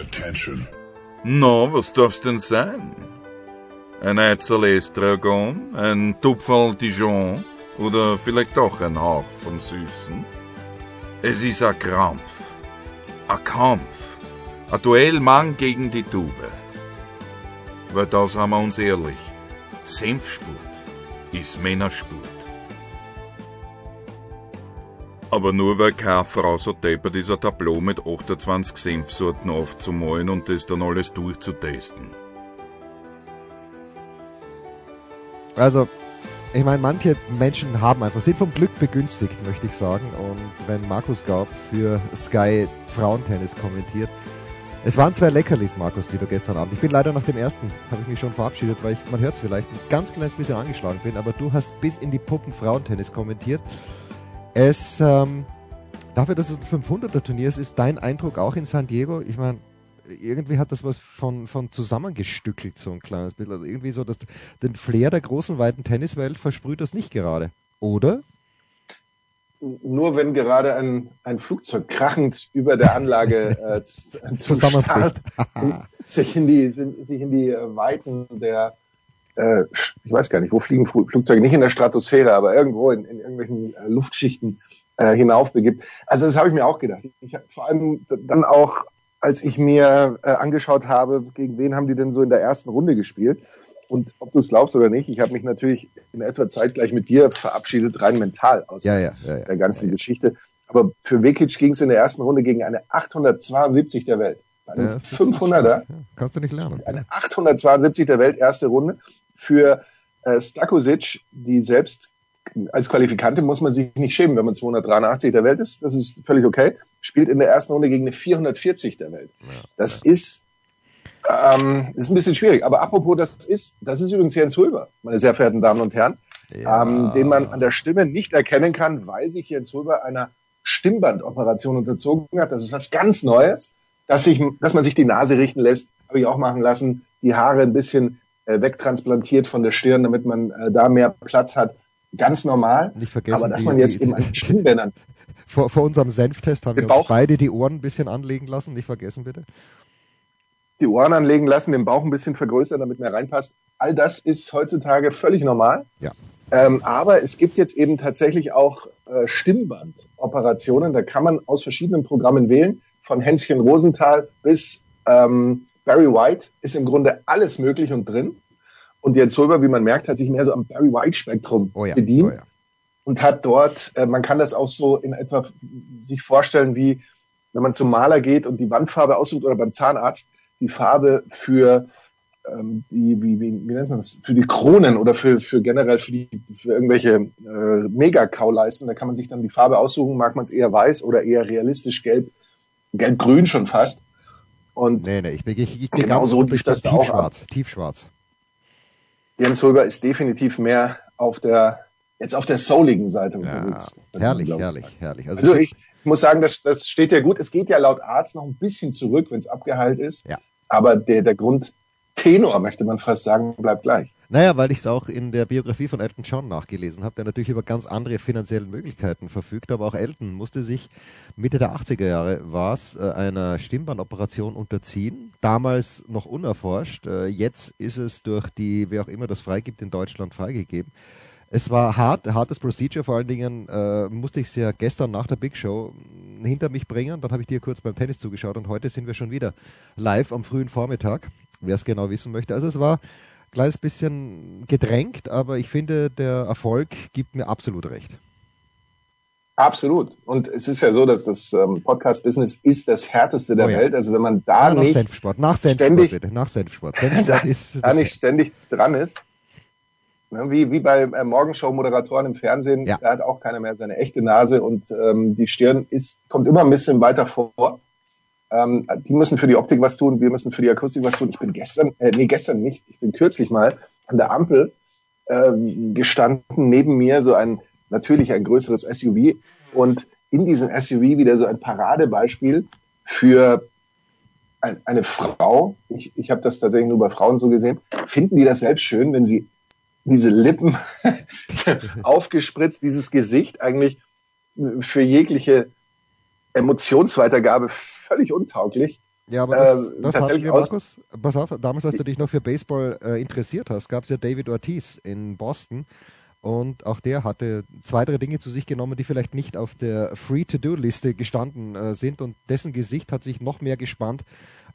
Attention. Na, was darf's denn sein? Ein Eizel Estragon, ein Tupferl Dijon oder vielleicht doch ein Hauch vom Süßen? Es ist ein Krampf, ein Kampf, ein Duell Mann gegen die Tube. Weil da sind wir uns ehrlich, Senfspurt ist Männerspurt. Aber nur weil keine Frau so deppert ist, ein Tableau mit 28 Senfsorten aufzumalen und das dann alles durchzutesten. Also, ich meine, manche Menschen haben einfach, sind vom Glück begünstigt, möchte ich sagen. Und wenn Markus Gaub für Sky Frauentennis kommentiert, es waren zwei Leckerlis, Markus, die du gestern Abend. Ich bin leider nach dem ersten, habe ich mich schon verabschiedet, weil ich, man hört es vielleicht, ein ganz kleines bisschen angeschlagen bin, aber du hast bis in die Puppen Frauentennis kommentiert. Es, ähm, dafür, dass es ein 500er Turnier ist, ist dein Eindruck auch in San Diego? Ich meine, irgendwie hat das was von, von zusammengestückelt, so ein kleines bisschen. Also irgendwie so, dass den Flair der großen, weiten Tenniswelt versprüht das nicht gerade. Oder? Nur wenn gerade ein, ein Flugzeug krachend über der Anlage äh, zum Start sich in die, sich in die Weiten der, äh, ich weiß gar nicht, wo fliegen Flugzeuge, nicht in der Stratosphäre, aber irgendwo in, in irgendwelchen äh, Luftschichten äh, hinaufbegibt. Also das habe ich mir auch gedacht. Ich habe vor allem dann auch als ich mir äh, angeschaut habe, gegen wen haben die denn so in der ersten Runde gespielt. Und ob du es glaubst oder nicht, ich habe mich natürlich in etwa zeitgleich mit dir verabschiedet, rein mental aus ja, ja, ja, der ganzen Geschichte. Aber für Vekic ging es in der ersten Runde gegen eine 872 der Welt. Eine 500er. Kannst du nicht lernen. Eine 872 der Welt, erste Runde. Für äh, Stakosic, die selbst als Qualifikante muss man sich nicht schämen, wenn man 283 der Welt ist. Das ist völlig okay. Spielt in der ersten Runde gegen eine 440 der Welt. Das ist ähm, ist ein bisschen schwierig. Aber apropos, das ist, das ist übrigens Jens Hulber, meine sehr verehrten Damen und Herren, ja. ähm, den man an der Stimme nicht erkennen kann, weil sich Jens Hulber einer Stimmbandoperation unterzogen hat. Das ist was ganz Neues, dass, sich, dass man sich die Nase richten lässt, habe ich auch machen lassen, die Haare ein bisschen äh, wegtransplantiert von der Stirn, damit man äh, da mehr Platz hat ganz normal. Nicht vergessen, aber dass man jetzt eben an Stimmbändern. Vor, vor unserem Senftest haben wir uns Bauch, beide die Ohren ein bisschen anlegen lassen. Nicht vergessen, bitte. Die Ohren anlegen lassen, den Bauch ein bisschen vergrößern, damit mehr reinpasst. All das ist heutzutage völlig normal. Ja. Ähm, aber es gibt jetzt eben tatsächlich auch äh, Stimmbandoperationen. Da kann man aus verschiedenen Programmen wählen. Von Hänschen Rosenthal bis ähm, Barry White ist im Grunde alles möglich und drin. Und Jens Hulber, wie man merkt, hat sich mehr so am Barry White Spektrum oh ja, bedient. Oh ja. Und hat dort, äh, man kann das auch so in etwa sich vorstellen, wie wenn man zum Maler geht und die Wandfarbe aussucht oder beim Zahnarzt die Farbe für ähm, die, wie, wie, wie nennt man das, für die Kronen oder für, für generell für die für irgendwelche äh, Mega-Kauleisten, da kann man sich dann die Farbe aussuchen, mag man es eher weiß oder eher realistisch gelb, gelb-grün schon fast. Und nee, nee, ich bin, ich, ich bin genau so durch das tiefschwarz, tiefschwarz. Jens Hulber ist definitiv mehr auf der, jetzt auf der souligen Seite unterwegs. Ja, herrlich, herrlich, herrlich. Also, also ich, ich muss sagen, das, das steht ja gut. Es geht ja laut Arzt noch ein bisschen zurück, wenn es abgeheilt ist. Ja. Aber der, der Grund, Tenor, möchte man fast sagen, bleibt gleich. Naja, weil ich es auch in der Biografie von Elton John nachgelesen habe, der natürlich über ganz andere finanzielle Möglichkeiten verfügt, aber auch Elton musste sich Mitte der 80er Jahre war es, äh, einer Stimmbandoperation unterziehen, damals noch unerforscht, äh, jetzt ist es durch die, wer auch immer das freigibt, in Deutschland freigegeben. Es war hart, hartes Procedure, vor allen Dingen äh, musste ich es ja gestern nach der Big Show hinter mich bringen, dann habe ich dir kurz beim Tennis zugeschaut und heute sind wir schon wieder live am frühen Vormittag wer es genau wissen möchte. Also es war ein kleines bisschen gedrängt, aber ich finde, der Erfolg gibt mir absolut recht. Absolut. Und es ist ja so, dass das ähm, Podcast-Business ist das härteste der oh ja. Welt. Also wenn man da ja, nach nicht Senfsport, nach Senfsport ständig, bitte, nach Senfsport. Senfsport da, ist da nicht ständig dran ist, ne, wie, wie bei äh, Morgenshow-Moderatoren im Fernsehen, ja. da hat auch keiner mehr seine echte Nase und ähm, die Stirn ist, kommt immer ein bisschen weiter vor. Ähm, die müssen für die Optik was tun, wir müssen für die Akustik was tun. Ich bin gestern, äh, nee, gestern nicht, ich bin kürzlich mal an der Ampel ähm, gestanden, neben mir so ein, natürlich ein größeres SUV und in diesem SUV wieder so ein Paradebeispiel für ein, eine Frau, ich, ich habe das tatsächlich nur bei Frauen so gesehen, finden die das selbst schön, wenn sie diese Lippen aufgespritzt, dieses Gesicht eigentlich für jegliche Emotionsweitergabe völlig untauglich. Ja, aber das, äh, das hatten wir, Markus. Pass auf, damals, als du dich noch für Baseball äh, interessiert hast, gab es ja David Ortiz in Boston. Und auch der hatte zwei, drei Dinge zu sich genommen, die vielleicht nicht auf der Free-to-Do-Liste gestanden äh, sind. Und dessen Gesicht hat sich noch mehr gespannt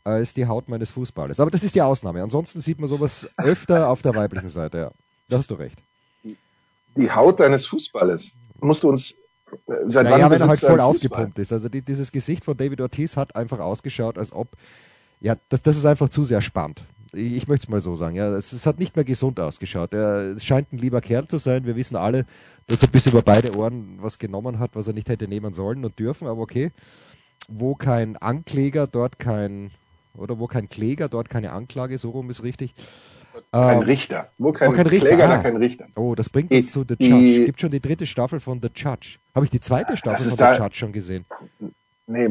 als die Haut meines Fußballes. Aber das ist die Ausnahme. Ansonsten sieht man sowas öfter auf der weiblichen Seite. Ja, da hast du recht. Die, die Haut deines Fußballes musst du uns Seit naja, wenn er halt voll aufgepumpt ist. Also die, dieses Gesicht von David Ortiz hat einfach ausgeschaut, als ob, ja, das, das ist einfach zu sehr spannend. Ich, ich möchte es mal so sagen. Ja, es, es, hat nicht mehr gesund ausgeschaut. Er scheint ein lieber Kerl zu sein. Wir wissen alle, dass er bis über beide Ohren was genommen hat, was er nicht hätte nehmen sollen und dürfen, aber okay. Wo kein Ankläger, dort kein, oder wo kein Kläger, dort keine Anklage, so rum ist richtig. Kein ähm, Richter. Wo kein, oh, kein Richter. Kläger, ah. kein Richter. Oh, das bringt uns zu The Judge. Gibt schon die dritte Staffel von The Judge. Habe ich die zweite Staffel von The Judge schon gesehen? Nee,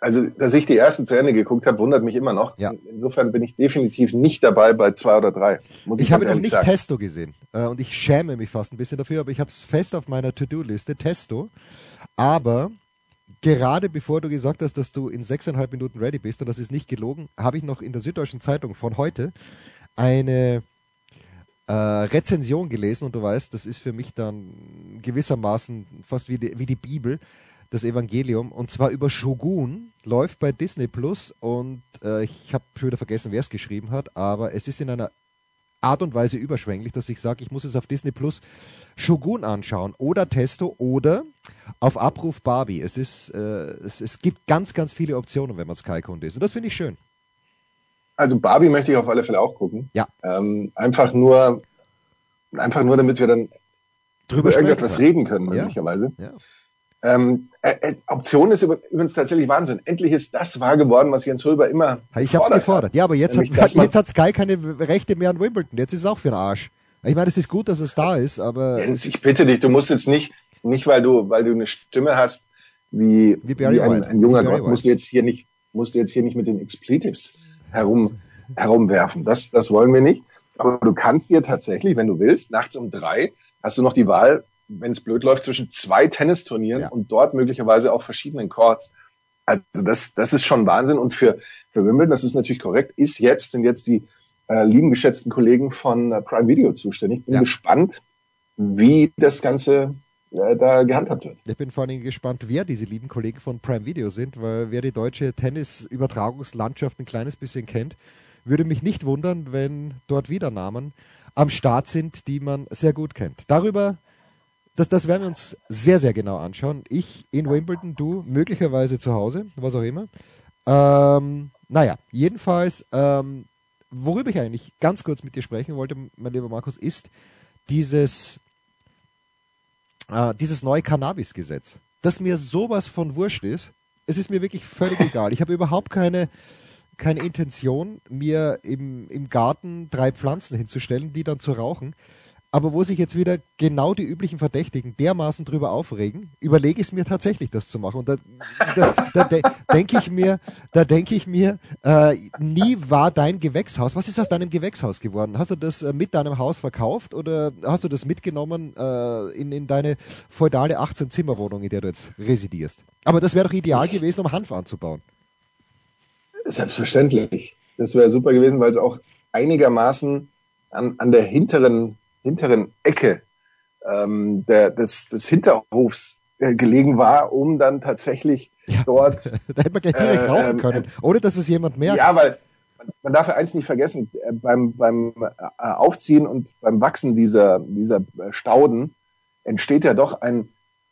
also dass ich die ersten zu Ende geguckt habe, wundert mich immer noch. Ja. Insofern bin ich definitiv nicht dabei bei zwei oder drei. Muss ich ich habe noch nicht sagen. Testo gesehen äh, und ich schäme mich fast ein bisschen dafür, aber ich habe es fest auf meiner To-Do-Liste, Testo. Aber gerade bevor du gesagt hast, dass du in sechseinhalb Minuten ready bist, und das ist nicht gelogen, habe ich noch in der Süddeutschen Zeitung von heute eine äh, Rezension gelesen und du weißt, das ist für mich dann gewissermaßen fast wie die, wie die Bibel, das Evangelium, und zwar über Shogun, läuft bei Disney Plus und äh, ich habe schon wieder vergessen, wer es geschrieben hat, aber es ist in einer Art und Weise überschwänglich, dass ich sage, ich muss es auf Disney Plus Shogun anschauen oder Testo oder auf Abruf Barbie. Es ist, äh, es, es gibt ganz, ganz viele Optionen, wenn man Sky-Kunde ist und das finde ich schön. Also Barbie möchte ich auf alle Fälle auch gucken. Ja. Ähm, einfach nur, einfach nur, damit wir dann Drüber über irgendetwas reden können, möglicherweise. Ja. ja. Ähm, äh, äh, Option ist übrigens tatsächlich Wahnsinn. Endlich ist das wahr geworden, was Jens Röber immer Ich habe es gefordert. Hat. Ja, aber jetzt hat, jetzt hat Sky keine Rechte mehr an Wimbledon. Jetzt ist es auch für den Arsch. Ich meine, es ist gut, dass es da ist, aber... Jens, ich bitte dich, du musst jetzt nicht, nicht weil du, weil du eine Stimme hast, wie, wie, wie ein, ein, junger Gott, musst du jetzt hier nicht, musst du jetzt hier nicht mit den Expletives herum, herumwerfen. Das, das wollen wir nicht. Aber du kannst dir tatsächlich, wenn du willst, nachts um drei hast du noch die Wahl, wenn es blöd läuft, zwischen zwei Tennisturnieren ja. und dort möglicherweise auch verschiedenen Courts. Also das, das ist schon Wahnsinn. Und für, für Wimbledon, das ist natürlich korrekt, ist jetzt, sind jetzt die äh, lieben geschätzten Kollegen von äh, Prime Video zuständig. Bin ja. gespannt, wie das Ganze da gehandhabt wird. Ich bin vor allem gespannt, wer diese lieben Kollegen von Prime Video sind, weil wer die deutsche Tennis-Übertragungslandschaft ein kleines bisschen kennt, würde mich nicht wundern, wenn dort wieder Namen am Start sind, die man sehr gut kennt. Darüber, das, das werden wir uns sehr, sehr genau anschauen. Ich in Wimbledon, du möglicherweise zu Hause, was auch immer. Ähm, naja, jedenfalls, ähm, worüber ich eigentlich ganz kurz mit dir sprechen wollte, mein lieber Markus, ist dieses äh, dieses neue Cannabis-Gesetz, das mir sowas von wurscht ist. Es ist mir wirklich völlig egal. Ich habe überhaupt keine, keine Intention, mir im, im Garten drei Pflanzen hinzustellen, die dann zu rauchen. Aber wo sich jetzt wieder genau die üblichen Verdächtigen dermaßen drüber aufregen, überlege ich es mir tatsächlich, das zu machen. Und da, da, da de denke ich mir, da denke ich mir, äh, nie war dein Gewächshaus. Was ist aus deinem Gewächshaus geworden? Hast du das äh, mit deinem Haus verkauft oder hast du das mitgenommen äh, in, in deine feudale 18-Zimmer-Wohnung, in der du jetzt residierst? Aber das wäre doch ideal gewesen, um Hanf anzubauen. Selbstverständlich. Das wäre super gewesen, weil es auch einigermaßen an, an der hinteren hinteren Ecke ähm, der, des, des Hinterhofs äh, gelegen war, um dann tatsächlich ja. dort. da hätte man gleich direkt äh, rauchen ähm, können, äh, ohne dass es jemand merkt. Ja, weil man darf ja eins nicht vergessen, äh, beim, beim äh, Aufziehen und beim Wachsen dieser, dieser Stauden entsteht ja doch ein,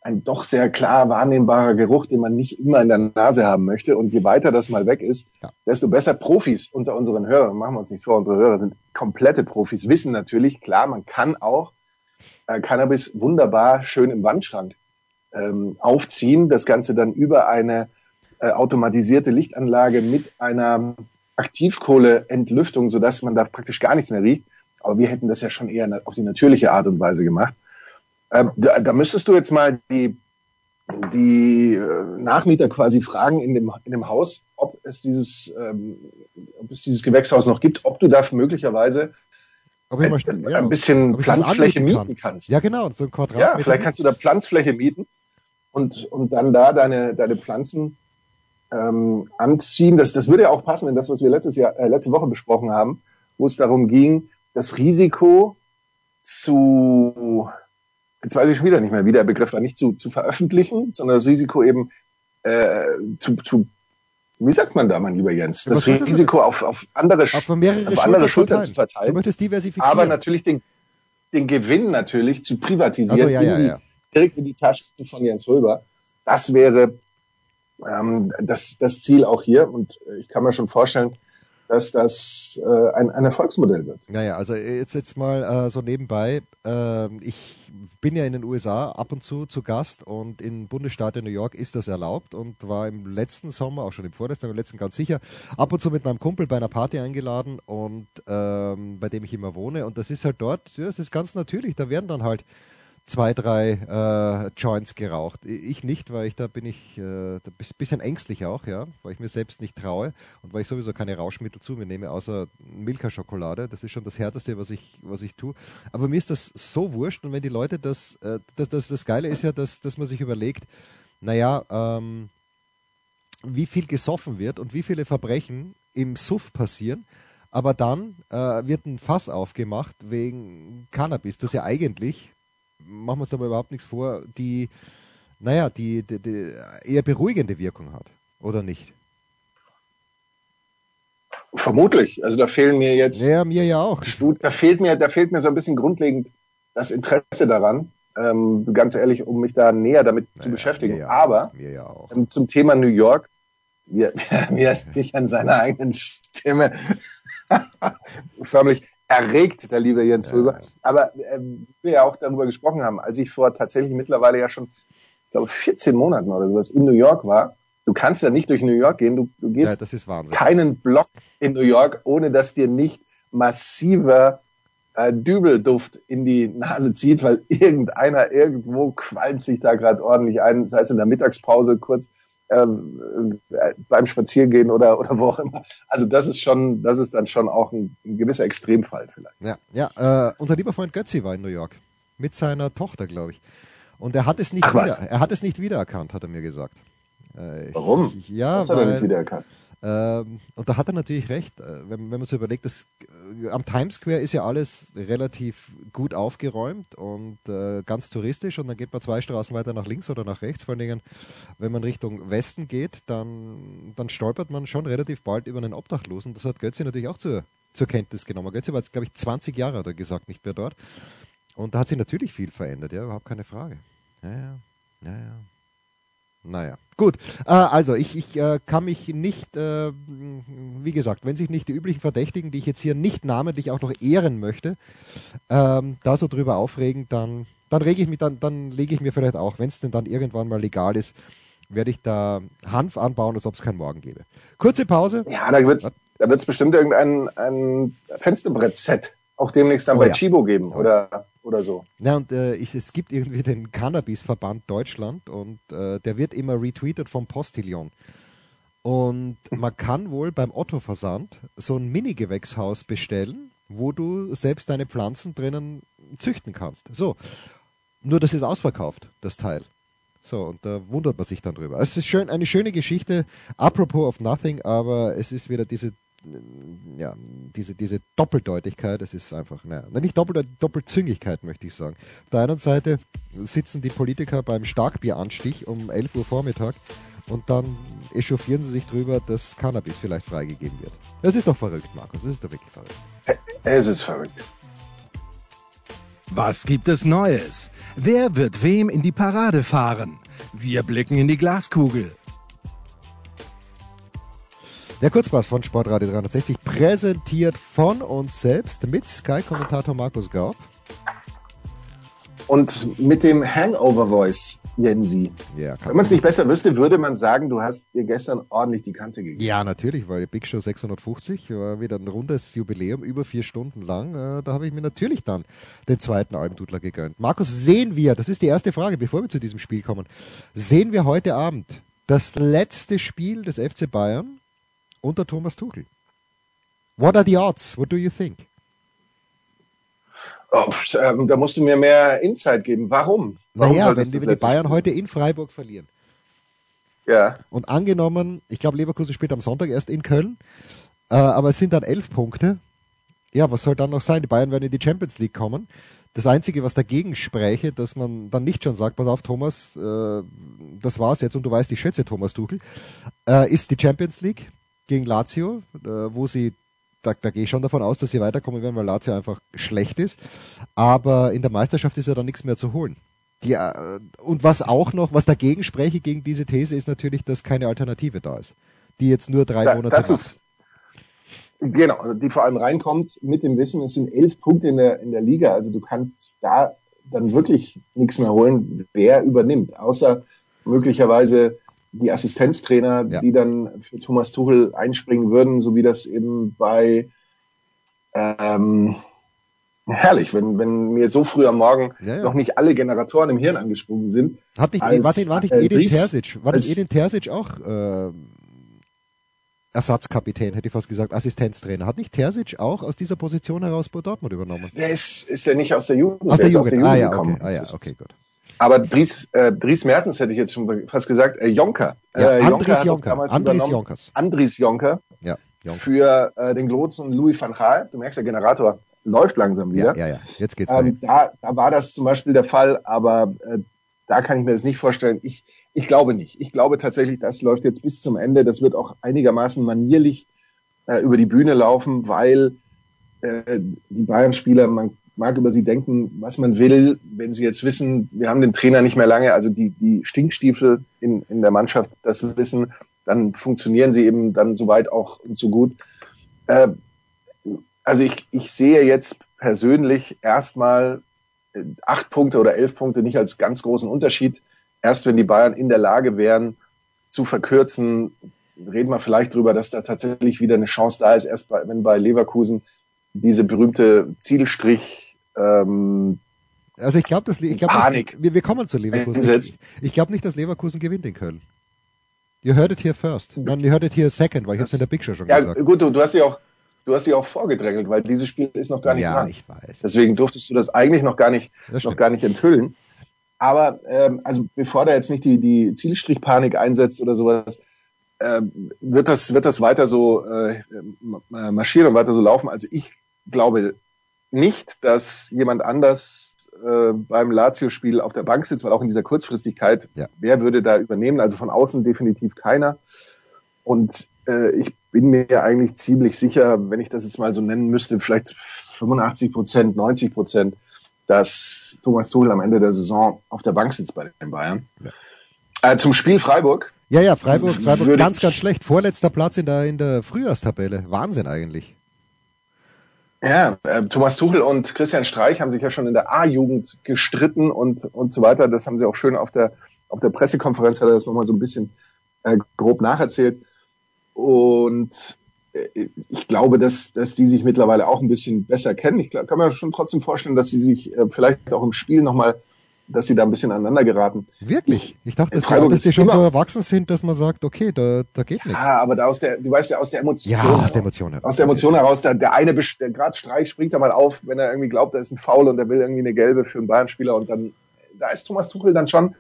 ein doch sehr klar wahrnehmbarer Geruch, den man nicht immer in der Nase haben möchte. Und je weiter das mal weg ist, ja. desto besser Profis unter unseren Hörern. Machen wir uns nichts vor, unsere Hörer sind komplette Profis, wissen natürlich, klar, man kann auch äh, Cannabis wunderbar schön im Wandschrank ähm, aufziehen, das Ganze dann über eine äh, automatisierte Lichtanlage mit einer Aktivkohleentlüftung, sodass man da praktisch gar nichts mehr riecht. Aber wir hätten das ja schon eher auf die natürliche Art und Weise gemacht. Ähm, da, da müsstest du jetzt mal die, die äh, Nachmieter quasi fragen in dem, in dem Haus, ob es dieses, ähm, ob es dieses Gewächshaus noch gibt, ob du da möglicherweise ob ein, mal, ja, ein bisschen Pflanzfläche mieten kann. kannst. Ja, genau, so ein Quadrat. Ja, vielleicht kannst du da Pflanzfläche mieten und, und dann da deine, deine Pflanzen ähm, anziehen. Das, das würde ja auch passen in das, was wir letztes Jahr, äh, letzte Woche besprochen haben, wo es darum ging, das Risiko zu, jetzt weiß ich schon wieder nicht mehr, wie der Begriff war, nicht zu, zu veröffentlichen, sondern das Risiko eben äh, zu, zu wie sagt man da, mein lieber Jens? Das Risiko auf, auf andere, auf, auf andere Schultern, Schultern zu verteilen. Du möchtest diversifizieren. Aber natürlich den, den Gewinn natürlich zu privatisieren, also, ja, ja, ja. direkt in die Taschen von Jens Röber. Das wäre ähm, das, das Ziel auch hier. Und ich kann mir schon vorstellen, dass das äh, ein, ein Erfolgsmodell wird. Naja, also jetzt jetzt mal äh, so nebenbei. Äh, ich bin ja in den USA ab und zu zu Gast und im Bundesstaat in New York ist das erlaubt und war im letzten Sommer, auch schon im vorletzten, im letzten ganz sicher, ab und zu mit meinem Kumpel bei einer Party eingeladen und ähm, bei dem ich immer wohne. Und das ist halt dort, ja, es ist ganz natürlich, da werden dann halt zwei, drei äh, Joints geraucht. Ich nicht, weil ich da bin ich äh, bisschen ängstlich auch, ja, weil ich mir selbst nicht traue und weil ich sowieso keine Rauschmittel zu mir nehme, außer Milka-Schokolade. Das ist schon das Härteste, was ich, was ich tue. Aber mir ist das so wurscht und wenn die Leute das, äh, das, das, das Geile ist ja, dass, dass man sich überlegt, naja, ähm, wie viel gesoffen wird und wie viele Verbrechen im Suff passieren. Aber dann äh, wird ein Fass aufgemacht wegen Cannabis, das ja eigentlich machen wir uns aber überhaupt nichts vor, die, naja, die, die, die eher beruhigende Wirkung hat, oder nicht? Vermutlich. Also da fehlen mir jetzt. Ja, mir ja auch. Da fehlt mir, da fehlt mir so ein bisschen grundlegend das Interesse daran. Ähm, ganz ehrlich, um mich da näher damit naja, zu beschäftigen. Ja, Aber ja ähm, zum Thema New York, wie, wie er sich an seiner eigenen Stimme förmlich erregt, der liebe Jens Röber. Aber ähm, wir ja auch darüber gesprochen haben, als ich vor tatsächlich mittlerweile ja schon, ich glaube, 14 Monaten oder sowas in New York war. Du kannst ja nicht durch New York gehen, du, du gehst ja, keinen Block in New York, ohne dass dir nicht massiver äh, Dübelduft in die Nase zieht, weil irgendeiner irgendwo qualmt sich da gerade ordentlich ein, sei es in der Mittagspause kurz ähm, äh, beim Spaziergehen oder, oder wo auch immer. Also das ist schon, das ist dann schon auch ein, ein gewisser Extremfall vielleicht. Ja, ja äh, unser lieber Freund Götzi war in New York mit seiner Tochter, glaube ich. Und er hat es nicht Ach, wieder, er hat es nicht wiedererkannt, hat er mir gesagt. Äh, Warum? Ich, ja, was hat er nicht wiedererkannt? Ähm, und da hat er natürlich recht, äh, wenn, wenn man so überlegt, dass, äh, am Times Square ist ja alles relativ gut aufgeräumt und äh, ganz touristisch und dann geht man zwei Straßen weiter nach links oder nach rechts. Vor allen Dingen, wenn man Richtung Westen geht, dann, dann stolpert man schon relativ bald über einen Obdachlosen. Das hat Götze natürlich auch zur, zur Kenntnis genommen. Götze war jetzt, glaube ich, 20 Jahre, hat er gesagt, nicht mehr dort. Und da hat sich natürlich viel verändert, ja, überhaupt keine Frage. Ja, ja, ja, ja. Naja, gut. Äh, also ich, ich äh, kann mich nicht, äh, wie gesagt, wenn sich nicht die üblichen Verdächtigen, die ich jetzt hier nicht namentlich auch noch ehren möchte, ähm, da so drüber aufregen, dann, dann rege ich mich, dann, dann lege ich mir vielleicht auch, wenn es denn dann irgendwann mal legal ist, werde ich da Hanf anbauen, als ob es kein Morgen gäbe. Kurze Pause. Ja, da wird da wird's bestimmt irgendein ein Fensterbrett-Set auch demnächst dann oh, bei ja. Chibo geben, oh, oder? oder so. Ja, und äh, ich, es gibt irgendwie den Cannabis-Verband Deutschland und äh, der wird immer retweetet vom Postillon. Und man kann wohl beim Otto-Versand so ein Mini-Gewächshaus bestellen, wo du selbst deine Pflanzen drinnen züchten kannst. So. Nur das ist ausverkauft, das Teil. So, und da wundert man sich dann drüber. Es ist schön, eine schöne Geschichte, apropos of nothing, aber es ist wieder diese ja, diese, diese Doppeldeutigkeit, das ist einfach, naja, nicht Doppel, Doppelzüngigkeit, möchte ich sagen. Auf der einen Seite sitzen die Politiker beim Starkbieranstich um 11 Uhr Vormittag und dann echauffieren sie sich drüber, dass Cannabis vielleicht freigegeben wird. Das ist doch verrückt, Markus, das ist doch wirklich verrückt. Es ist verrückt. Was gibt es Neues? Wer wird wem in die Parade fahren? Wir blicken in die Glaskugel. Der Kurzpass von Sportradio 360 präsentiert von uns selbst mit Sky-Kommentator Markus Gaub. Und mit dem Hangover-Voice, Jensi. Ja, Wenn man es nicht besser wüsste, würde man sagen, du hast dir gestern ordentlich die Kante gegeben. Ja, natürlich, weil Big Show 650 war wieder ein rundes Jubiläum, über vier Stunden lang. Äh, da habe ich mir natürlich dann den zweiten Almdudler gegönnt. Markus, sehen wir, das ist die erste Frage, bevor wir zu diesem Spiel kommen, sehen wir heute Abend das letzte Spiel des FC Bayern unter Thomas Tuchel. What are the odds? What do you think? Oh, ähm, da musst du mir mehr Insight geben. Warum? Warum naja, wenn, die, wenn die Bayern heute in Freiburg verlieren. Ja. Und angenommen, ich glaube, Leverkusen spielt am Sonntag erst in Köln, äh, aber es sind dann elf Punkte. Ja, was soll dann noch sein? Die Bayern werden in die Champions League kommen. Das Einzige, was dagegen spräche, dass man dann nicht schon sagt, pass auf, Thomas, äh, das war's jetzt und du weißt, ich schätze Thomas Tuchel, äh, ist die Champions League gegen Lazio, äh, wo sie, da, da gehe ich schon davon aus, dass sie weiterkommen werden, weil Lazio einfach schlecht ist. Aber in der Meisterschaft ist ja dann nichts mehr zu holen. Die, äh, und was auch noch, was dagegen spreche gegen diese These, ist natürlich, dass keine Alternative da ist, die jetzt nur drei da, Monate das macht. ist Genau, die vor allem reinkommt mit dem Wissen, es sind elf Punkte in der, in der Liga, also du kannst da dann wirklich nichts mehr holen. Wer übernimmt? Außer möglicherweise die Assistenztrainer, ja. die dann für Thomas Tuchel einspringen würden, so wie das eben bei ähm, herrlich, wenn, wenn mir so früh am Morgen ja, ja. noch nicht alle Generatoren im Hirn angesprungen sind. Hat nicht, als, war nicht, war nicht äh, Edin Terzic, war nicht Edin Terzic auch äh, Ersatzkapitän, hätte ich fast gesagt, Assistenztrainer. Hat nicht Terzic auch aus dieser Position heraus bei Dortmund übernommen? Der ist, ist der nicht aus der Jugend? Aus der, der Jugend. Aus der Jugend ah, ja, okay. Ah, ja, okay, gut. Aber Dries, äh, Dries Mertens hätte ich jetzt schon fast gesagt, äh, Jonker. Ja, äh, Andries Jonker. Jonker. Andries Jonkers. Andries Jonker. Ja, Jonker. Für äh, den großen Louis van Gaal. Du merkst, der Generator läuft langsam wieder. Ja, ja, ja. jetzt geht's ähm, da, da war das zum Beispiel der Fall, aber äh, da kann ich mir das nicht vorstellen. Ich, ich glaube nicht. Ich glaube tatsächlich, das läuft jetzt bis zum Ende. Das wird auch einigermaßen manierlich äh, über die Bühne laufen, weil äh, die Bayern-Spieler, man mag über sie denken, was man will, wenn sie jetzt wissen, wir haben den Trainer nicht mehr lange, also die, die Stinkstiefel in, in der Mannschaft das wissen, dann funktionieren sie eben dann soweit auch so gut. Äh, also ich, ich sehe jetzt persönlich erstmal äh, acht Punkte oder elf Punkte nicht als ganz großen Unterschied. Erst wenn die Bayern in der Lage wären, zu verkürzen, reden wir vielleicht drüber, dass da tatsächlich wieder eine Chance da ist, erst bei, wenn bei Leverkusen diese berühmte Zielstrich ähm, also ich glaube, dass ich glaub, Panik. wir, wir kommen zu Leverkusen. Einsetzt. Ich glaube nicht, dass Leverkusen gewinnt in Köln. You heard it here first. Nein, you heard it here second, weil ich habe in der Show schon ja, gesagt. Ja, gut, du, du hast dich auch du hast dich auch vorgedrängelt, weil dieses Spiel ist noch gar nicht ja, dran. ich weiß. Deswegen durftest du das eigentlich noch gar nicht noch gar nicht enthüllen. Aber ähm, also bevor da jetzt nicht die die Zielstrichpanik einsetzt oder sowas, äh, wird das, wird das weiter so äh, marschieren und weiter so laufen. Also ich glaube nicht, dass jemand anders äh, beim Lazio-Spiel auf der Bank sitzt, weil auch in dieser Kurzfristigkeit, ja. wer würde da übernehmen? Also von außen definitiv keiner. Und äh, ich bin mir eigentlich ziemlich sicher, wenn ich das jetzt mal so nennen müsste, vielleicht 85 Prozent, 90 Prozent, dass Thomas Tuchel am Ende der Saison auf der Bank sitzt bei den Bayern. Ja. Äh, zum Spiel Freiburg. Ja, ja, Freiburg, Freiburg ganz, ganz schlecht. Vorletzter Platz in der, in der Frühjahrstabelle. Wahnsinn eigentlich. Ja, äh, Thomas Tuchel und Christian Streich haben sich ja schon in der A-Jugend gestritten und, und so weiter. Das haben sie auch schön auf der, auf der Pressekonferenz, hat er das nochmal so ein bisschen äh, grob nacherzählt. Und äh, ich glaube, dass, dass die sich mittlerweile auch ein bisschen besser kennen. Ich kann mir schon trotzdem vorstellen, dass sie sich äh, vielleicht auch im Spiel nochmal dass sie da ein bisschen aneinander geraten. Wirklich? Ich dachte, dass, dass die schon so erwachsen sind, dass man sagt, okay, da, da geht nichts. Ja, aber da aus der, du weißt ja, aus der Emotion. Ja, aus der Emotion heraus. Aus der Emotion heraus, der, der eine, der gerade Streich springt da mal auf, wenn er irgendwie glaubt, da ist ein Foul und er will irgendwie eine gelbe für einen Bayern-Spieler und dann, da ist Thomas Tuchel dann schon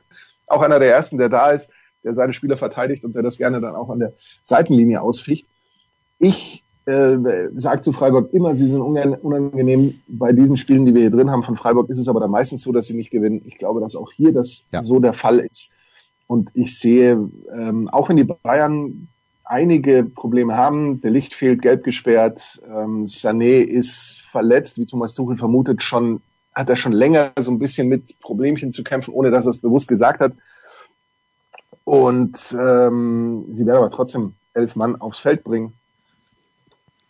auch einer der ersten, der da ist, der seine Spieler verteidigt und der das gerne dann auch an der Seitenlinie ausficht. Ich äh, sagt zu Freiburg immer, sie sind unangenehm. Bei diesen Spielen, die wir hier drin haben von Freiburg, ist es aber dann meistens so, dass sie nicht gewinnen. Ich glaube, dass auch hier das ja. so der Fall ist. Und ich sehe, ähm, auch wenn die Bayern einige Probleme haben, der Licht fehlt, gelb gesperrt, ähm, Sané ist verletzt, wie Thomas Tuchel vermutet, schon hat er schon länger so ein bisschen mit Problemchen zu kämpfen, ohne dass er es bewusst gesagt hat. Und ähm, sie werden aber trotzdem elf Mann aufs Feld bringen.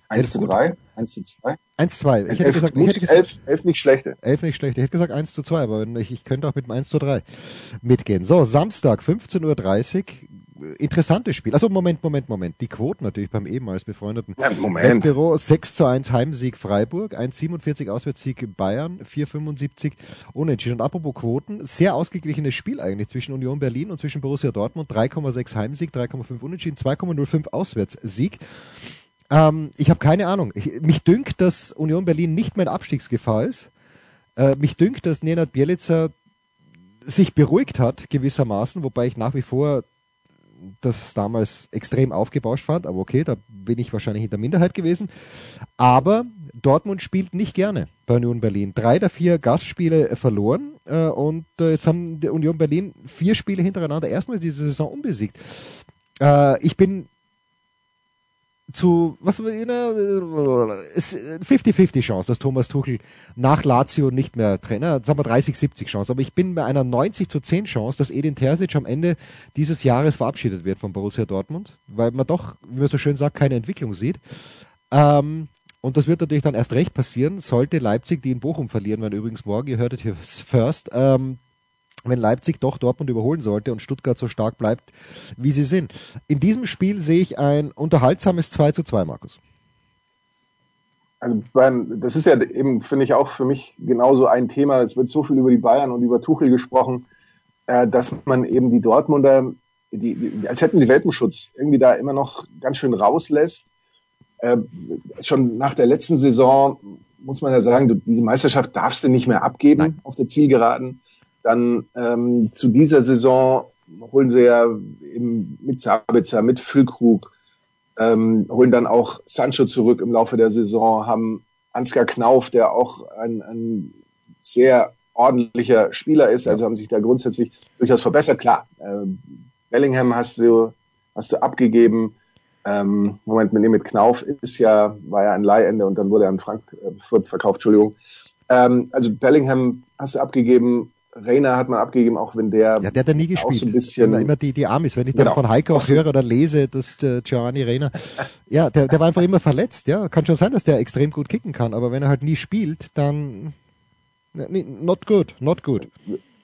1 zu 3, 1 zu 2. 1 zu 2. Ich hätte elf, gesagt, ich hätte gesagt, 11, 11 nicht schlechte. 11 nicht schlechte. Ich hätte gesagt 1 zu 2, aber ich, ich könnte auch mit dem 1 zu 3 mitgehen. So, Samstag, 15.30 Uhr. Interessantes Spiel. Also Moment, Moment, Moment. Die Quoten natürlich beim ehemals befreundeten ja, Moment. Büro 6 zu 1 Heimsieg Freiburg, 1,47 Auswärtssieg Bayern, 4,75 Unentschieden. Und apropos Quoten, sehr ausgeglichenes Spiel eigentlich zwischen Union Berlin und zwischen Borussia Dortmund. 3,6 Heimsieg, 3,5 Unentschieden, 2,05 Auswärtssieg. Ähm, ich habe keine Ahnung. Ich, mich dünkt, dass Union Berlin nicht mehr in Abstiegsgefahr ist. Äh, mich dünkt, dass Nenad Bielica sich beruhigt hat, gewissermaßen, wobei ich nach wie vor das damals extrem aufgebauscht fand, aber okay, da bin ich wahrscheinlich in der Minderheit gewesen. Aber Dortmund spielt nicht gerne bei Union Berlin. Drei der vier Gastspiele verloren äh, und äh, jetzt haben Union Berlin vier Spiele hintereinander erstmal diese Saison unbesiegt. Äh, ich bin zu, was, 50-50 Chance, dass Thomas Tuchel nach Lazio nicht mehr Trainer, sagen wir 30-70 Chance, aber ich bin bei einer 90 zu 10 Chance, dass Edin Terzic am Ende dieses Jahres verabschiedet wird von Borussia Dortmund, weil man doch, wie man so schön sagt, keine Entwicklung sieht. Ähm, und das wird natürlich dann erst recht passieren, sollte Leipzig die in Bochum verlieren, wenn übrigens morgen, ihr hörtet hier first, ähm, wenn Leipzig doch Dortmund überholen sollte und Stuttgart so stark bleibt, wie sie sind. In diesem Spiel sehe ich ein unterhaltsames 2 zu 2, Markus. Also beim, das ist ja eben, finde ich, auch für mich genauso ein Thema. Es wird so viel über die Bayern und über Tuchel gesprochen, äh, dass man eben die Dortmunder, die, die, als hätten sie Welpenschutz, irgendwie da immer noch ganz schön rauslässt. Äh, schon nach der letzten Saison muss man ja sagen, du, diese Meisterschaft darfst du nicht mehr abgeben Nein. auf der Zielgeraden. Dann ähm, zu dieser Saison holen sie ja eben mit Sabitzer, mit Füllkrug, ähm, holen dann auch Sancho zurück im Laufe der Saison, haben Ansgar Knauf, der auch ein, ein sehr ordentlicher Spieler ist, also haben sich da grundsätzlich durchaus verbessert. Klar, äh, Bellingham hast du, hast du abgegeben. Ähm, Moment, mit, mit Knauf ist ja, war ja ein Leihende und dann wurde er an Frankfurt verkauft, Entschuldigung. Ähm, also Bellingham hast du abgegeben, Rainer hat man abgegeben, auch wenn der. Ja, der hat ja nie gespielt. Auch so ein bisschen, immer, immer die, die Amis. Wenn ich dann genau. von Heiko auch höre oder lese, dass der Giovanni Rainer, ja, der, der war einfach immer verletzt, ja. Kann schon sein, dass der extrem gut kicken kann, aber wenn er halt nie spielt, dann, not good, not good.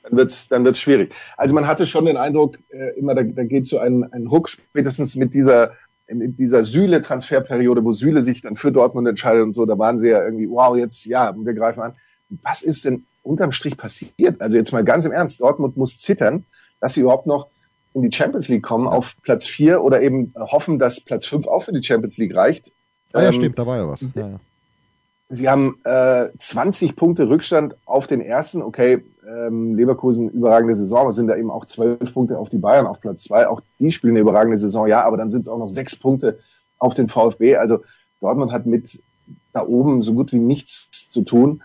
Dann wird's, dann wird's schwierig. Also man hatte schon den Eindruck, äh, immer, da, da geht so ein, ein Ruck spätestens mit dieser, in dieser Süle-Transferperiode, wo Süle sich dann für Dortmund entscheidet und so, da waren sie ja irgendwie, wow, jetzt, ja, wir greifen an. Was ist denn unterm Strich passiert? Also jetzt mal ganz im Ernst, Dortmund muss zittern, dass sie überhaupt noch in die Champions League kommen auf Platz vier oder eben hoffen, dass Platz fünf auch für die Champions League reicht. Ah, ja, ähm, stimmt, da war ja was. Ja, ja. Sie haben äh, 20 Punkte Rückstand auf den ersten. Okay, ähm, Leverkusen überragende Saison, aber sind da eben auch zwölf Punkte auf die Bayern auf Platz zwei. Auch die spielen eine überragende Saison, ja, aber dann sind es auch noch sechs Punkte auf den VfB. Also Dortmund hat mit da oben so gut wie nichts zu tun.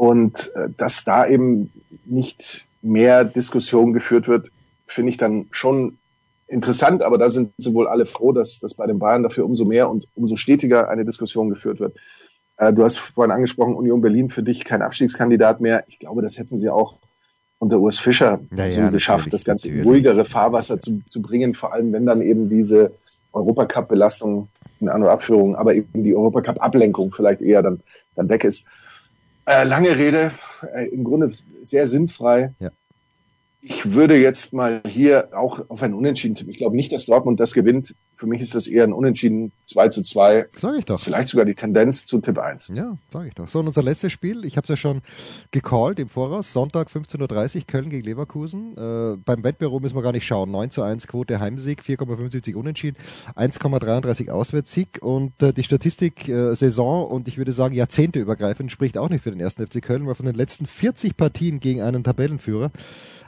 Und äh, dass da eben nicht mehr Diskussion geführt wird, finde ich dann schon interessant, aber da sind sie wohl alle froh, dass, dass bei den Bayern dafür umso mehr und umso stetiger eine Diskussion geführt wird. Äh, du hast vorhin angesprochen, Union Berlin für dich kein Abstiegskandidat mehr. Ich glaube, das hätten sie auch unter Urs Fischer ja, so geschafft, das Ganze in ruhigere Fahrwasser zu, zu bringen, vor allem wenn dann eben diese Europacup-Belastung in An- und Abführung, aber eben die Europacup-Ablenkung vielleicht eher dann, dann weg ist. Äh, lange Rede, äh, im Grunde sehr sinnfrei. Ja. Ich würde jetzt mal hier auch auf ein Unentschieden tippen. Ich glaube nicht, dass Dortmund das gewinnt. Für mich ist das eher ein Unentschieden 2 zu 2. Sag ich doch. Vielleicht sogar die Tendenz zu Tipp 1. Ja, sag ich doch. So, und unser letztes Spiel, ich habe es ja schon gecallt im Voraus, Sonntag 15.30 Uhr, Köln gegen Leverkusen. Äh, beim Wettbüro müssen wir gar nicht schauen. 9 zu 1 Quote Heimsieg, 4,75 Unentschieden, 1,33 Auswärtssieg und äh, die Statistik äh, Saison und ich würde sagen Jahrzehnte übergreifend spricht auch nicht für den ersten FC Köln, weil von den letzten 40 Partien gegen einen Tabellenführer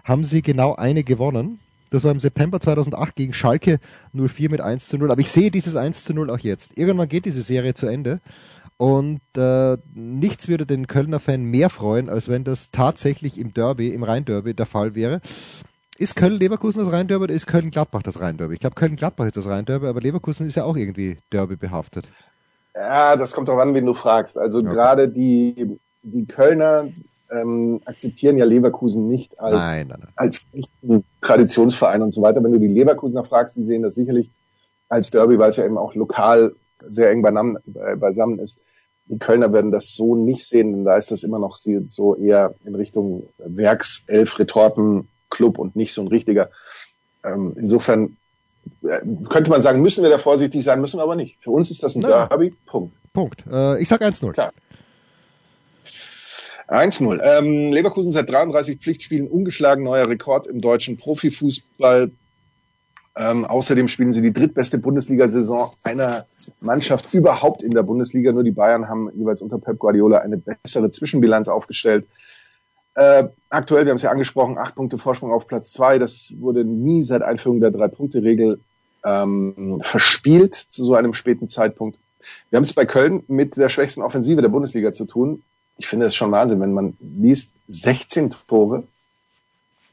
haben sie genau eine gewonnen. Das war im September 2008 gegen Schalke 04 mit 1 zu 0. Aber ich sehe dieses 1 zu 0 auch jetzt. Irgendwann geht diese Serie zu Ende. Und äh, nichts würde den Kölner Fan mehr freuen, als wenn das tatsächlich im Derby, im Rhein-Derby der Fall wäre. Ist Köln-Leverkusen das Rhein-Derby oder ist Köln-Gladbach das Rhein-Derby? Ich glaube, Köln-Gladbach ist das Rhein-Derby, aber Leverkusen ist ja auch irgendwie Derby behaftet. Ja, das kommt auch an, wen du fragst. Also okay. gerade die, die Kölner, ähm, akzeptieren ja Leverkusen nicht als, nein, nein, nein. als Traditionsverein und so weiter. Wenn du die Leverkusener fragst, die sehen das sicherlich als Derby, weil es ja eben auch lokal sehr eng beisammen, beisammen ist. Die Kölner werden das so nicht sehen, denn da ist das immer noch so eher in Richtung Werkself Retorten Club und nicht so ein richtiger. Ähm, insofern äh, könnte man sagen, müssen wir da vorsichtig sein, müssen wir aber nicht. Für uns ist das ein Derby. Punkt. Punkt. Äh, ich sag 1-0. Klar. 1-0. Ähm, Leverkusen seit 33 Pflichtspielen ungeschlagen, neuer Rekord im deutschen Profifußball. Ähm, außerdem spielen sie die drittbeste Bundesliga-Saison einer Mannschaft überhaupt in der Bundesliga. Nur die Bayern haben jeweils unter Pep Guardiola eine bessere Zwischenbilanz aufgestellt. Äh, aktuell, wir haben es ja angesprochen, acht Punkte Vorsprung auf Platz zwei. Das wurde nie seit Einführung der Drei-Punkte-Regel ähm, verspielt zu so einem späten Zeitpunkt. Wir haben es bei Köln mit der schwächsten Offensive der Bundesliga zu tun. Ich finde es schon Wahnsinn, wenn man liest 16 Tore.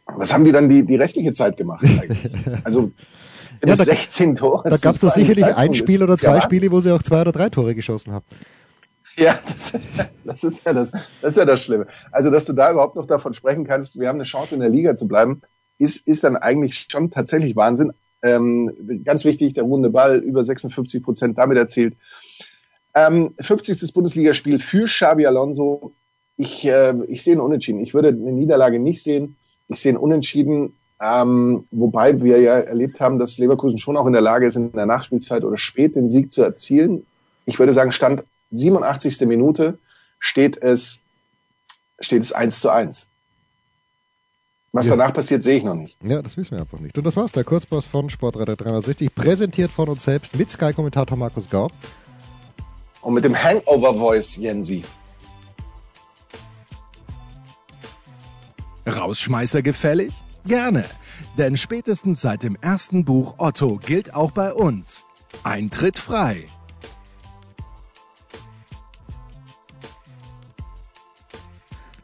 Was haben die dann die, die restliche Zeit gemacht eigentlich? Also ja, da, 16 Tore. Da gab es doch sicherlich ein Spiel oder zwei Spiele, wo sie auch zwei oder drei Tore geschossen haben. Ja, das, das, ist ja das, das ist ja das Schlimme. Also, dass du da überhaupt noch davon sprechen kannst, wir haben eine Chance in der Liga zu bleiben, ist, ist dann eigentlich schon tatsächlich Wahnsinn. Ähm, ganz wichtig, der ruhende Ball über 56 Prozent damit erzielt. Ähm, 50. Bundesligaspiel für Xabi Alonso. Ich, äh, ich sehe einen Unentschieden. Ich würde eine Niederlage nicht sehen. Ich sehe einen Unentschieden, ähm, wobei wir ja erlebt haben, dass Leverkusen schon auch in der Lage ist, in der Nachspielzeit oder spät den Sieg zu erzielen. Ich würde sagen, Stand 87. Minute steht es, steht es 1 zu 1. Was ja. danach passiert, sehe ich noch nicht. Ja, das wissen wir einfach nicht. Und das war's, der Kurzpass von Sportreiter 360, präsentiert von uns selbst mit Sky-Kommentator Markus Gaub. Und mit dem Hangover-Voice Jensi. Rausschmeißer gefällig? Gerne. Denn spätestens seit dem ersten Buch Otto gilt auch bei uns. Eintritt frei.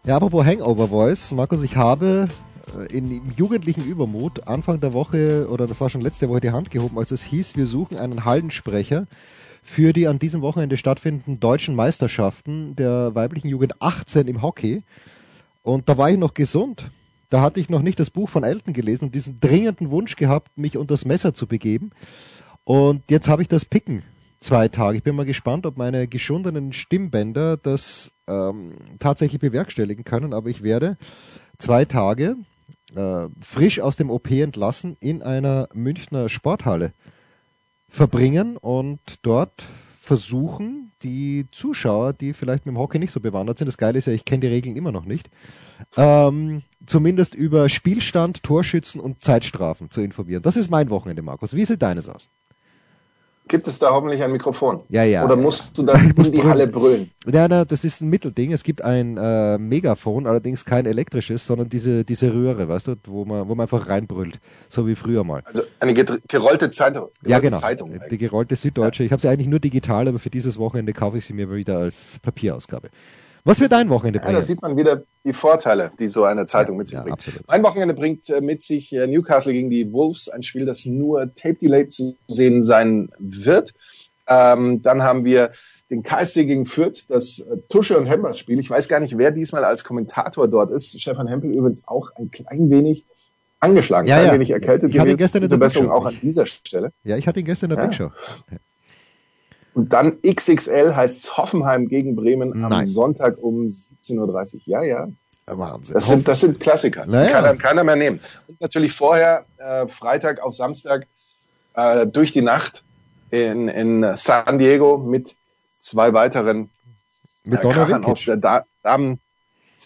Ja, apropos Hangover Voice, Markus, ich habe äh, in, im jugendlichen Übermut Anfang der Woche, oder das war schon letzte Woche, die Hand gehoben, als es hieß, wir suchen einen Hallensprecher für die an diesem Wochenende stattfindenden deutschen Meisterschaften der weiblichen Jugend 18 im Hockey. Und da war ich noch gesund. Da hatte ich noch nicht das Buch von Elton gelesen und diesen dringenden Wunsch gehabt, mich unter das Messer zu begeben. Und jetzt habe ich das Picken zwei Tage. Ich bin mal gespannt, ob meine geschundenen Stimmbänder das ähm, tatsächlich bewerkstelligen können. Aber ich werde zwei Tage äh, frisch aus dem OP entlassen in einer Münchner Sporthalle verbringen und dort versuchen, die Zuschauer, die vielleicht mit dem Hockey nicht so bewandert sind, das Geile ist ja, ich kenne die Regeln immer noch nicht, ähm, zumindest über Spielstand, Torschützen und Zeitstrafen zu informieren. Das ist mein Wochenende, Markus. Wie sieht deines aus? Gibt es da hoffentlich ein Mikrofon. Ja, ja. Oder musst du das in die brüllen. Halle brüllen? Ja, na, das ist ein Mittelding. Es gibt ein äh, Megafon, allerdings kein elektrisches, sondern diese, diese Röhre, weißt du, wo man, wo man einfach reinbrüllt. So wie früher mal. Also eine gerollte Zeitung. Gerollte ja, genau. Zeitung die gerollte Süddeutsche. Ja. Ich habe sie eigentlich nur digital, aber für dieses Wochenende kaufe ich sie mir wieder als Papierausgabe. Was wird dein Wochenende bringen? Ja, da sieht man wieder die Vorteile, die so eine Zeitung ja, mit sich ja, bringt. Absolut. Mein Wochenende bringt äh, mit sich äh, Newcastle gegen die Wolves, ein Spiel, das nur Tape-Delayed zu sehen sein wird. Ähm, dann haben wir den KSC gegen Fürth, das äh, Tusche und Hembers Spiel. Ich weiß gar nicht, wer diesmal als Kommentator dort ist. Stefan Hempel übrigens auch ein klein wenig angeschlagen, ja, ein ja. wenig erkältet. Ich hatte ihn gestern in der Besserung auch an dieser Stelle. Ja, ich hatte ihn gestern in der ja. Big Show. Und dann XXL heißt Hoffenheim gegen Bremen Nein. am Sonntag um 17.30 Uhr. Ja, ja. Wahnsinn. Das sind, das sind Klassiker. Naja. Kann einem keiner mehr nehmen. Und natürlich vorher, äh, Freitag auf Samstag, äh, durch die Nacht in, in San Diego mit zwei weiteren mit äh, aus der da Damen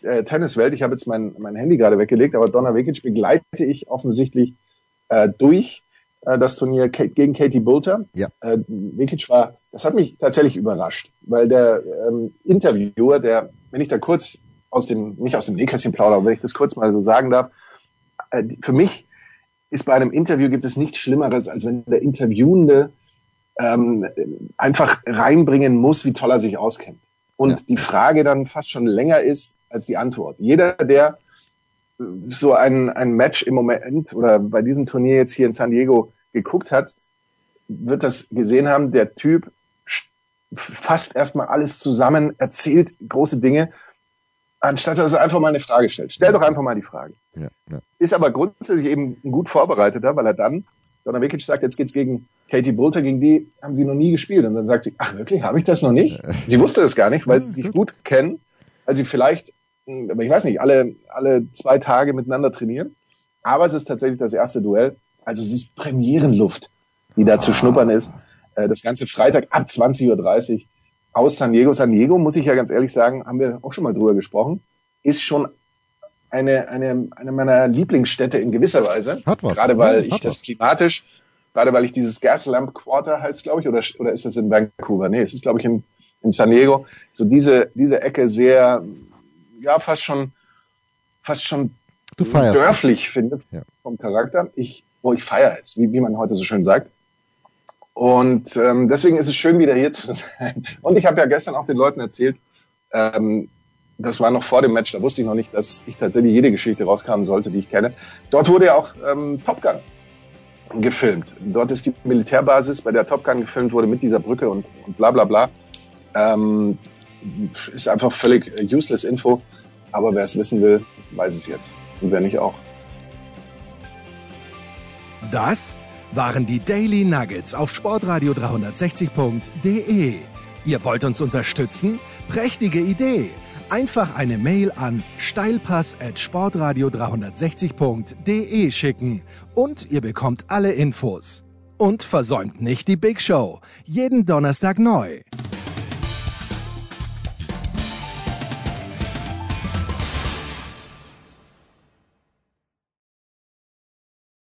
äh, Tenniswelt. Ich habe jetzt mein, mein Handy gerade weggelegt, aber Donna Vekic begleite ich offensichtlich äh, durch das Turnier gegen Katie Bulter. Ja. Äh, Vekic war, das hat mich tatsächlich überrascht, weil der ähm, Interviewer, der, wenn ich da kurz aus dem, nicht aus dem Nähkästchen plaudere, aber wenn ich das kurz mal so sagen darf, äh, für mich ist bei einem Interview gibt es nichts Schlimmeres, als wenn der Interviewende ähm, einfach reinbringen muss, wie toll er sich auskennt. Und ja. die Frage dann fast schon länger ist als die Antwort. Jeder, der so ein, ein Match im Moment oder bei diesem Turnier jetzt hier in San Diego geguckt hat, wird das gesehen haben, der Typ fasst erstmal alles zusammen, erzählt große Dinge, anstatt dass er einfach mal eine Frage stellt. Stell doch einfach mal die Frage. Ja, ja. Ist aber grundsätzlich eben ein gut vorbereiteter, weil er dann, Donna Vekic sagt, jetzt geht's gegen Katie Bolter, gegen die haben sie noch nie gespielt. Und dann sagt sie, ach wirklich, habe ich das noch nicht? Sie wusste das gar nicht, weil sie sich gut kennen, weil sie vielleicht aber ich weiß nicht, alle, alle zwei Tage miteinander trainieren. Aber es ist tatsächlich das erste Duell. Also es ist Premierenluft, die da ah. zu schnuppern ist. Äh, das ganze Freitag ab 20.30 Uhr aus San Diego. San Diego, muss ich ja ganz ehrlich sagen, haben wir auch schon mal drüber gesprochen, ist schon eine, eine, eine meiner Lieblingsstädte in gewisser Weise. Hat was. Gerade weil ja, ich das was. klimatisch, gerade weil ich dieses Gaslamp Quarter heißt, glaube ich, oder, oder ist das in Vancouver? Nee, es ist, glaube ich, in, in San Diego. So diese, diese Ecke sehr ja fast schon fast schon dörflich finde Ja. vom Charakter. Ich, oh, ich feiere es, wie, wie man heute so schön sagt. Und ähm, deswegen ist es schön, wieder hier zu sein. Und ich habe ja gestern auch den Leuten erzählt, ähm, das war noch vor dem Match, da wusste ich noch nicht, dass ich tatsächlich jede Geschichte rauskamen sollte, die ich kenne. Dort wurde ja auch ähm, Top Gun gefilmt. Dort ist die Militärbasis, bei der Top Gun gefilmt wurde mit dieser Brücke und, und bla bla bla. Ähm, ist einfach völlig äh, useless Info. Aber wer es wissen will, weiß es jetzt. Und wer nicht auch. Das waren die Daily Nuggets auf Sportradio 360.de. Ihr wollt uns unterstützen? Prächtige Idee! Einfach eine Mail an steilpass at sportradio 360.de schicken und ihr bekommt alle Infos. Und versäumt nicht die Big Show. Jeden Donnerstag neu.